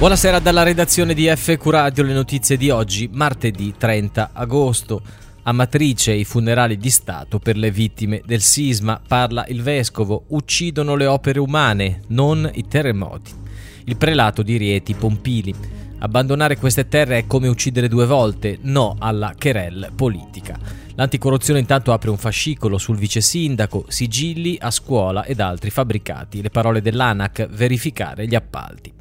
Buonasera dalla redazione di FQ Radio, le notizie di oggi, martedì 30 agosto. A Matrice i funerali di Stato per le vittime del sisma, parla il vescovo, uccidono le opere umane, non i terremoti. Il prelato di Rieti Pompili. Abbandonare queste terre è come uccidere due volte, no alla querel politica. L'anticorruzione intanto apre un fascicolo sul vice sindaco, sigilli a scuola ed altri fabbricati. Le parole dell'ANAC, verificare gli appalti.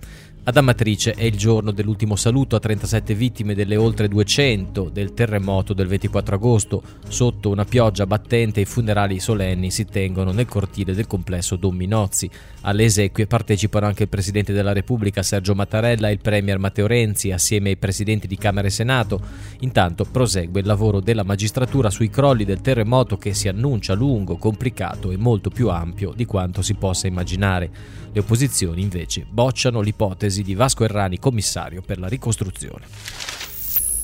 Ad Amatrice è il giorno dell'ultimo saluto a 37 vittime delle oltre 200 del terremoto del 24 agosto. Sotto una pioggia battente i funerali solenni si tengono nel cortile del complesso Don Minozzi. Alle esequie partecipano anche il Presidente della Repubblica Sergio Mattarella e il Premier Matteo Renzi assieme ai Presidenti di Camera e Senato. Intanto prosegue il lavoro della magistratura sui crolli del terremoto che si annuncia lungo, complicato e molto più ampio di quanto si possa immaginare. Le opposizioni invece bocciano l'ipotesi di Vasco Errani commissario per la ricostruzione.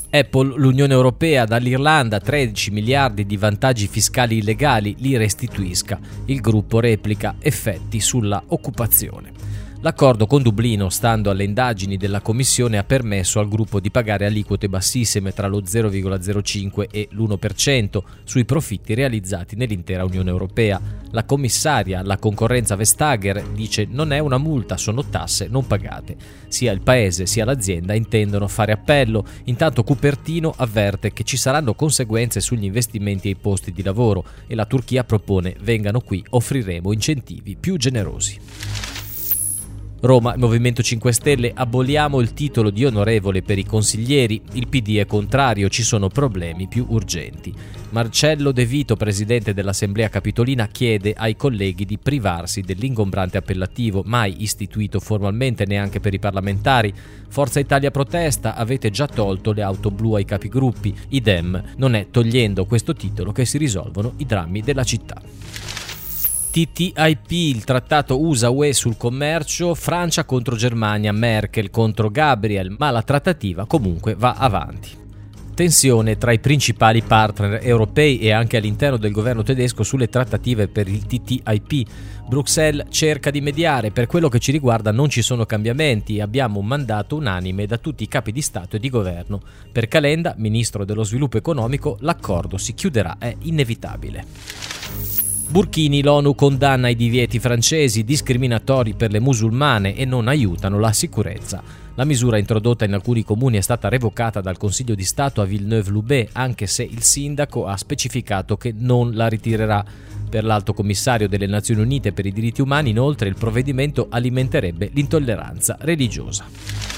Apple, l'Unione Europea dall'Irlanda 13 miliardi di vantaggi fiscali illegali li restituisca. Il gruppo replica effetti sulla occupazione. L'accordo con Dublino, stando alle indagini della Commissione, ha permesso al gruppo di pagare aliquote bassissime tra lo 0,05 e l'1% sui profitti realizzati nell'intera Unione Europea. La commissaria alla concorrenza Vestager dice non è una multa, sono tasse non pagate. Sia il paese sia l'azienda intendono fare appello, intanto Cupertino avverte che ci saranno conseguenze sugli investimenti e i posti di lavoro e la Turchia propone vengano qui, offriremo incentivi più generosi. Roma, il Movimento 5 Stelle, aboliamo il titolo di onorevole per i consiglieri, il PD è contrario, ci sono problemi più urgenti. Marcello De Vito, presidente dell'Assemblea Capitolina, chiede ai colleghi di privarsi dell'ingombrante appellativo, mai istituito formalmente neanche per i parlamentari. Forza Italia protesta, avete già tolto le auto blu ai capigruppi, idem, non è togliendo questo titolo che si risolvono i drammi della città. TTIP, il trattato USA-UE sul commercio, Francia contro Germania, Merkel contro Gabriel, ma la trattativa comunque va avanti. Tensione tra i principali partner europei e anche all'interno del governo tedesco sulle trattative per il TTIP. Bruxelles cerca di mediare, per quello che ci riguarda non ci sono cambiamenti, abbiamo un mandato unanime da tutti i capi di Stato e di governo. Per Calenda, ministro dello sviluppo economico, l'accordo si chiuderà, è inevitabile. Burkini l'ONU condanna i divieti francesi discriminatori per le musulmane e non aiutano la sicurezza. La misura introdotta in alcuni comuni è stata revocata dal Consiglio di Stato a Villeneuve-Loubet, anche se il sindaco ha specificato che non la ritirerà. Per l'Alto Commissario delle Nazioni Unite per i diritti umani, inoltre, il provvedimento alimenterebbe l'intolleranza religiosa.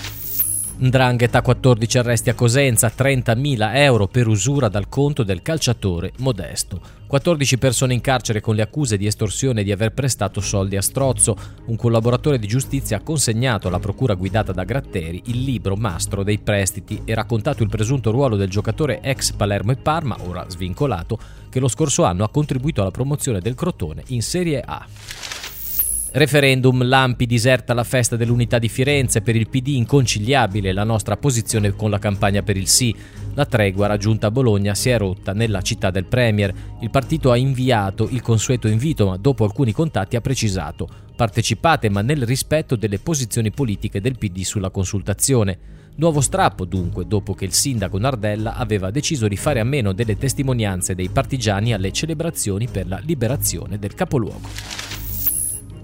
Ndrangheta 14 arresti a Cosenza, 30.000 euro per usura dal conto del calciatore Modesto. 14 persone in carcere con le accuse di estorsione e di aver prestato soldi a Strozzo. Un collaboratore di giustizia ha consegnato alla procura guidata da Gratteri il libro Mastro dei prestiti e raccontato il presunto ruolo del giocatore ex Palermo e Parma, ora svincolato, che lo scorso anno ha contribuito alla promozione del Crotone in Serie A. Referendum, Lampi diserta la festa dell'unità di Firenze, per il PD inconciliabile la nostra posizione con la campagna per il sì. La tregua raggiunta a Bologna si è rotta nella città del Premier. Il partito ha inviato il consueto invito, ma dopo alcuni contatti ha precisato partecipate ma nel rispetto delle posizioni politiche del PD sulla consultazione. Nuovo strappo dunque, dopo che il sindaco Nardella aveva deciso di fare a meno delle testimonianze dei partigiani alle celebrazioni per la liberazione del capoluogo.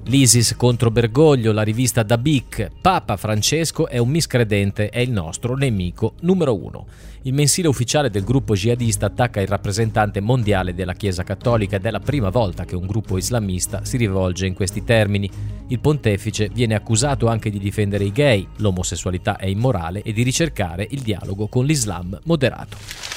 L'ISIS contro Bergoglio, la rivista da Bic, Papa Francesco è un miscredente, è il nostro nemico numero uno. Il mensile ufficiale del gruppo jihadista attacca il rappresentante mondiale della Chiesa Cattolica ed è la prima volta che un gruppo islamista si rivolge in questi termini. Il pontefice viene accusato anche di difendere i gay, l'omosessualità è immorale e di ricercare il dialogo con l'Islam moderato.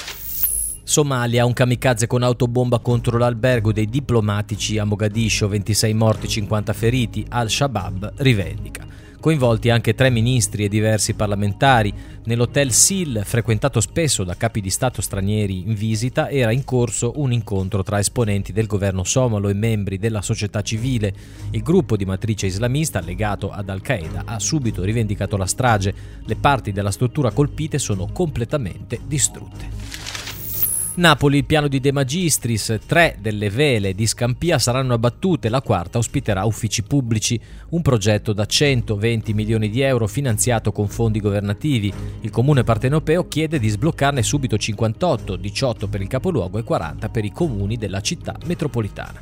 Somalia, un kamikaze con autobomba contro l'albergo dei diplomatici a Mogadiscio, 26 morti, 50 feriti, Al-Shabaab rivendica. Coinvolti anche tre ministri e diversi parlamentari, nell'hotel Sil, frequentato spesso da capi di Stato stranieri in visita, era in corso un incontro tra esponenti del governo somalo e membri della società civile. Il gruppo di matrice islamista legato ad Al-Qaeda ha subito rivendicato la strage. Le parti della struttura colpite sono completamente distrutte. Napoli, il piano di De Magistris, tre delle vele di Scampia saranno abbattute, la quarta ospiterà uffici pubblici, un progetto da 120 milioni di euro finanziato con fondi governativi. Il comune partenopeo chiede di sbloccarne subito 58, 18 per il capoluogo e 40 per i comuni della città metropolitana.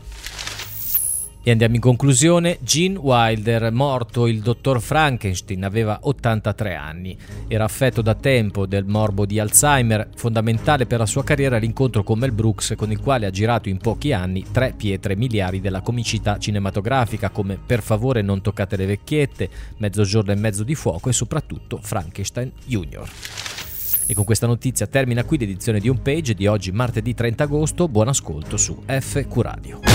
E andiamo in conclusione. Gene Wilder, morto il dottor Frankenstein, aveva 83 anni. Era affetto da tempo del morbo di Alzheimer, fondamentale per la sua carriera l'incontro con Mel Brooks, con il quale ha girato in pochi anni tre pietre miliari della comicità cinematografica come Per favore non toccate le vecchiette, Mezzogiorno e mezzo di fuoco e soprattutto Frankenstein Jr. E con questa notizia termina qui l'edizione di Homepage di oggi martedì 30 agosto. Buon ascolto su FQ Radio.